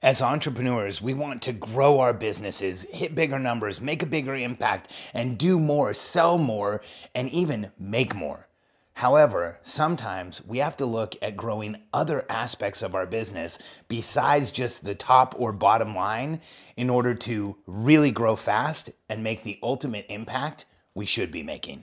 As entrepreneurs, we want to grow our businesses, hit bigger numbers, make a bigger impact, and do more, sell more, and even make more. However, sometimes we have to look at growing other aspects of our business besides just the top or bottom line in order to really grow fast and make the ultimate impact we should be making.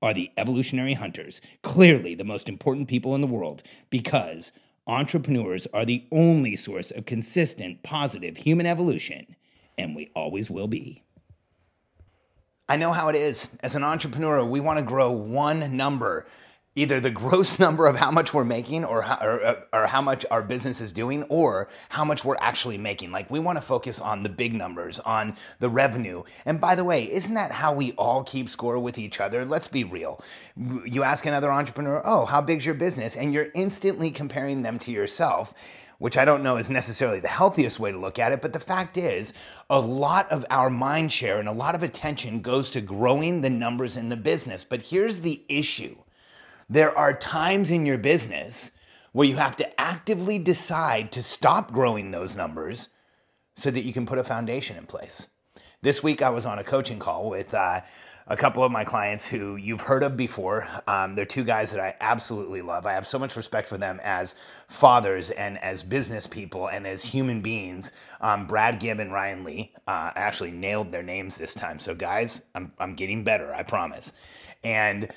are the evolutionary hunters, clearly the most important people in the world, because entrepreneurs are the only source of consistent, positive human evolution, and we always will be. I know how it is. As an entrepreneur, we want to grow one number either the gross number of how much we're making or how, or, uh, or how much our business is doing or how much we're actually making. Like we want to focus on the big numbers, on the revenue. And by the way, isn't that how we all keep score with each other? Let's be real. You ask another entrepreneur, "Oh, how big's your business?" and you're instantly comparing them to yourself which I don't know is necessarily the healthiest way to look at it, but the fact is, a lot of our mind share and a lot of attention goes to growing the numbers in the business. But here's the issue there are times in your business where you have to actively decide to stop growing those numbers so that you can put a foundation in place. This week, I was on a coaching call with uh, a couple of my clients who you've heard of before. Um, they're two guys that I absolutely love. I have so much respect for them as fathers and as business people and as human beings. Um, Brad Gibb and Ryan Lee uh, actually nailed their names this time. So, guys, I'm, I'm getting better, I promise. And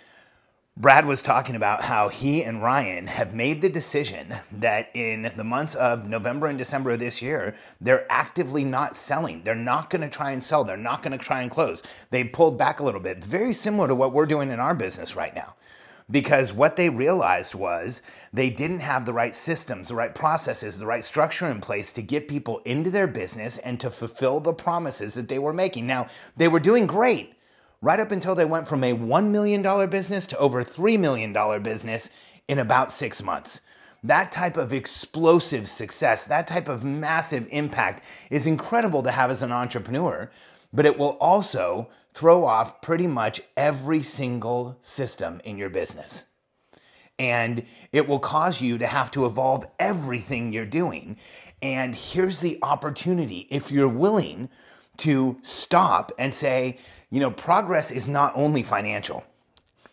Brad was talking about how he and Ryan have made the decision that in the months of November and December of this year, they're actively not selling. They're not going to try and sell. They're not going to try and close. They pulled back a little bit, very similar to what we're doing in our business right now. Because what they realized was they didn't have the right systems, the right processes, the right structure in place to get people into their business and to fulfill the promises that they were making. Now, they were doing great right up until they went from a $1 million business to over $3 million business in about six months. That type of explosive success, that type of massive impact is incredible to have as an entrepreneur, but it will also throw off pretty much every single system in your business. And it will cause you to have to evolve everything you're doing. And here's the opportunity if you're willing to stop and say, you know, progress is not only financial.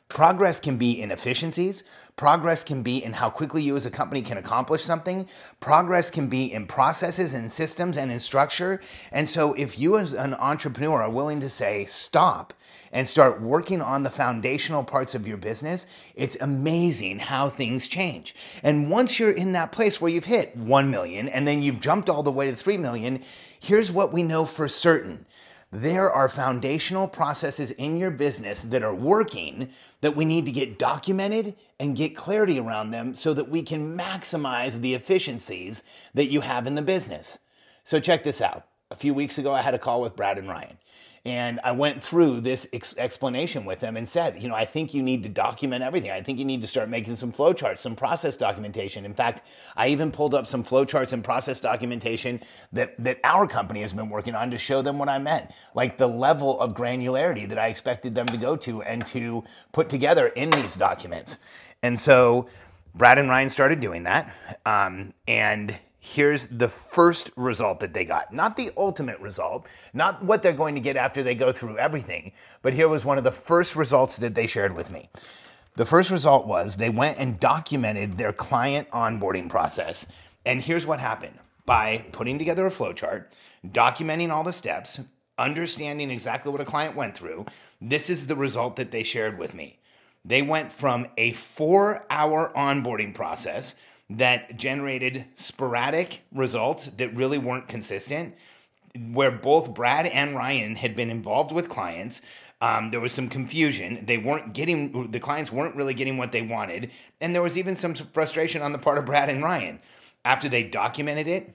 Progress can be in efficiencies. Progress can be in how quickly you as a company can accomplish something. Progress can be in processes and systems and in structure. And so, if you as an entrepreneur are willing to say, stop and start working on the foundational parts of your business, it's amazing how things change. And once you're in that place where you've hit 1 million and then you've jumped all the way to 3 million, here's what we know for certain there are foundational processes in your business that are working that we need to get documented and get clarity around them so that we can maximize the efficiencies that you have in the business. So, check this out. A few weeks ago, I had a call with Brad and Ryan. And I went through this ex- explanation with them and said, you know, I think you need to document everything. I think you need to start making some flowcharts, some process documentation. In fact, I even pulled up some flowcharts and process documentation that, that our company has been working on to show them what I meant, like the level of granularity that I expected them to go to and to put together in these documents. And so Brad and Ryan started doing that. Um, and here's the first result that they got. Not the ultimate result, not what they're going to get after they go through everything, but here was one of the first results that they shared with me. The first result was they went and documented their client onboarding process. And here's what happened by putting together a flowchart, documenting all the steps, understanding exactly what a client went through, this is the result that they shared with me. They went from a four hour onboarding process that generated sporadic results that really weren't consistent, where both Brad and Ryan had been involved with clients. Um, there was some confusion. They weren't getting, the clients weren't really getting what they wanted. And there was even some frustration on the part of Brad and Ryan. After they documented it,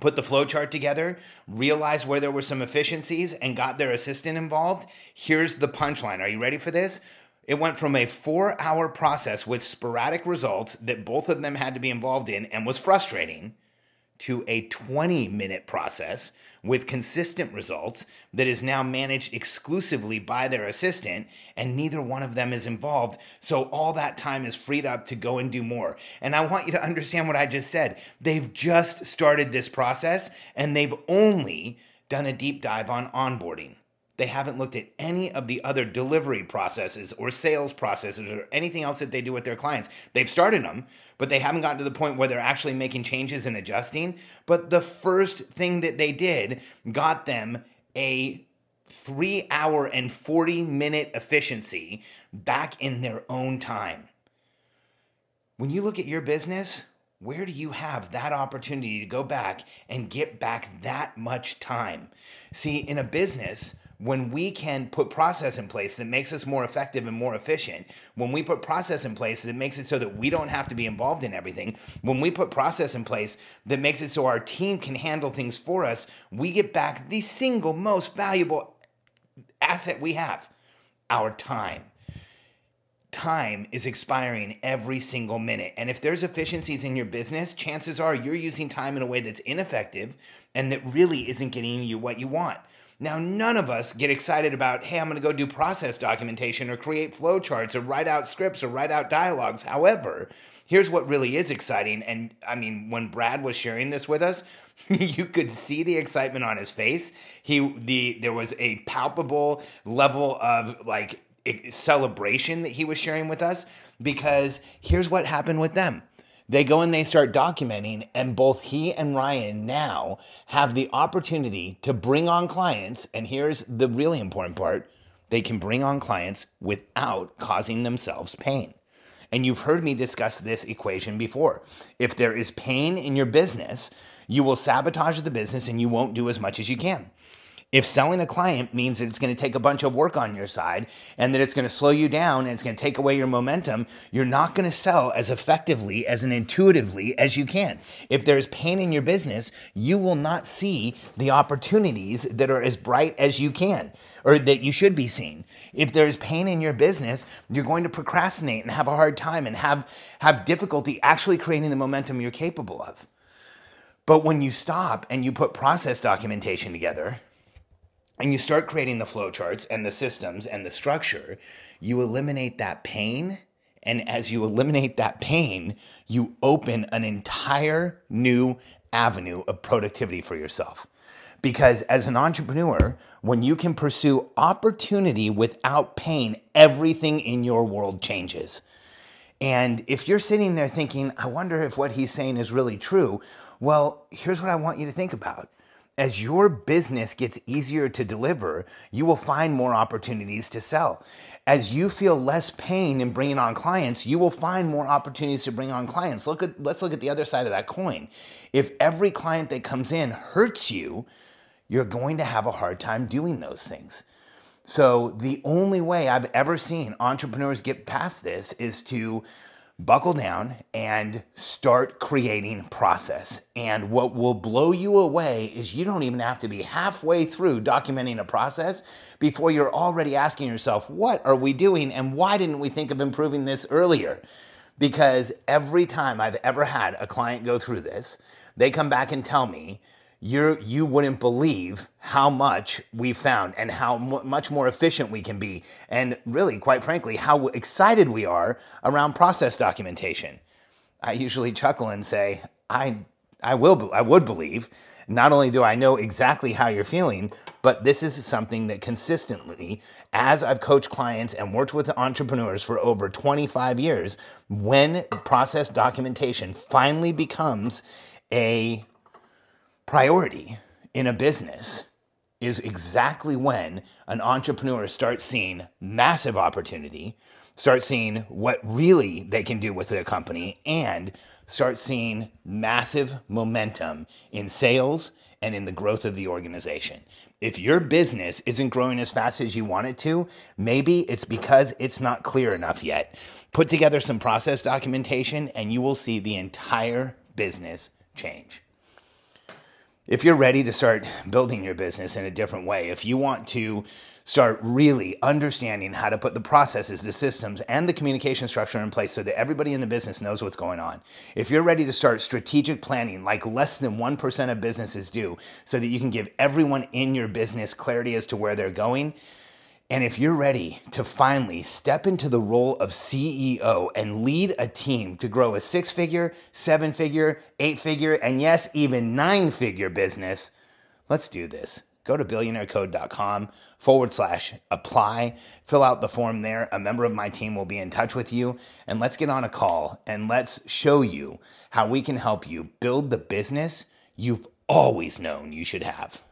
put the flow chart together, realized where there were some efficiencies, and got their assistant involved, here's the punchline. Are you ready for this? It went from a four hour process with sporadic results that both of them had to be involved in and was frustrating to a 20 minute process with consistent results that is now managed exclusively by their assistant, and neither one of them is involved. So all that time is freed up to go and do more. And I want you to understand what I just said. They've just started this process and they've only done a deep dive on onboarding. They haven't looked at any of the other delivery processes or sales processes or anything else that they do with their clients. They've started them, but they haven't gotten to the point where they're actually making changes and adjusting. But the first thing that they did got them a three hour and 40 minute efficiency back in their own time. When you look at your business, where do you have that opportunity to go back and get back that much time? See, in a business, when we can put process in place that makes us more effective and more efficient, when we put process in place that makes it so that we don't have to be involved in everything, when we put process in place that makes it so our team can handle things for us, we get back the single most valuable asset we have our time. Time is expiring every single minute. And if there's efficiencies in your business, chances are you're using time in a way that's ineffective and that really isn't getting you what you want. Now, none of us get excited about, hey, I'm going to go do process documentation or create flowcharts or write out scripts or write out dialogues. However, here's what really is exciting. And I mean, when Brad was sharing this with us, you could see the excitement on his face. He, the, there was a palpable level of like celebration that he was sharing with us because here's what happened with them they go and they start documenting, and both he and Ryan now have the opportunity to bring on clients. And here's the really important part they can bring on clients without causing themselves pain. And you've heard me discuss this equation before. If there is pain in your business, you will sabotage the business and you won't do as much as you can. If selling a client means that it's going to take a bunch of work on your side and that it's going to slow you down and it's going to take away your momentum, you're not going to sell as effectively as and intuitively as you can. If there's pain in your business, you will not see the opportunities that are as bright as you can or that you should be seeing. If there's pain in your business, you're going to procrastinate and have a hard time and have, have difficulty actually creating the momentum you're capable of. But when you stop and you put process documentation together, and you start creating the flowcharts and the systems and the structure, you eliminate that pain. And as you eliminate that pain, you open an entire new avenue of productivity for yourself. Because as an entrepreneur, when you can pursue opportunity without pain, everything in your world changes. And if you're sitting there thinking, I wonder if what he's saying is really true, well, here's what I want you to think about as your business gets easier to deliver, you will find more opportunities to sell. As you feel less pain in bringing on clients, you will find more opportunities to bring on clients. Look at let's look at the other side of that coin. If every client that comes in hurts you, you're going to have a hard time doing those things. So the only way I've ever seen entrepreneurs get past this is to buckle down and start creating process. And what will blow you away is you don't even have to be halfway through documenting a process before you're already asking yourself, what are we doing and why didn't we think of improving this earlier? Because every time I've ever had a client go through this, they come back and tell me, you you wouldn't believe how much we found and how m- much more efficient we can be and really quite frankly how excited we are around process documentation. I usually chuckle and say i i will i would believe. Not only do i know exactly how you're feeling but this is something that consistently as i've coached clients and worked with entrepreneurs for over 25 years when process documentation finally becomes a priority in a business, is exactly when an entrepreneur starts seeing massive opportunity, start seeing what really they can do with their company, and start seeing massive momentum in sales and in the growth of the organization. If your business isn't growing as fast as you want it to, maybe it's because it's not clear enough yet. Put together some process documentation and you will see the entire business change. If you're ready to start building your business in a different way, if you want to start really understanding how to put the processes, the systems, and the communication structure in place so that everybody in the business knows what's going on. If you're ready to start strategic planning like less than 1% of businesses do, so that you can give everyone in your business clarity as to where they're going. And if you're ready to finally step into the role of CEO and lead a team to grow a six figure, seven figure, eight figure, and yes, even nine figure business, let's do this go to billionairecode.com forward slash apply, fill out the form there. A member of my team will be in touch with you, and let's get on a call and let's show you how we can help you build the business you've always known you should have.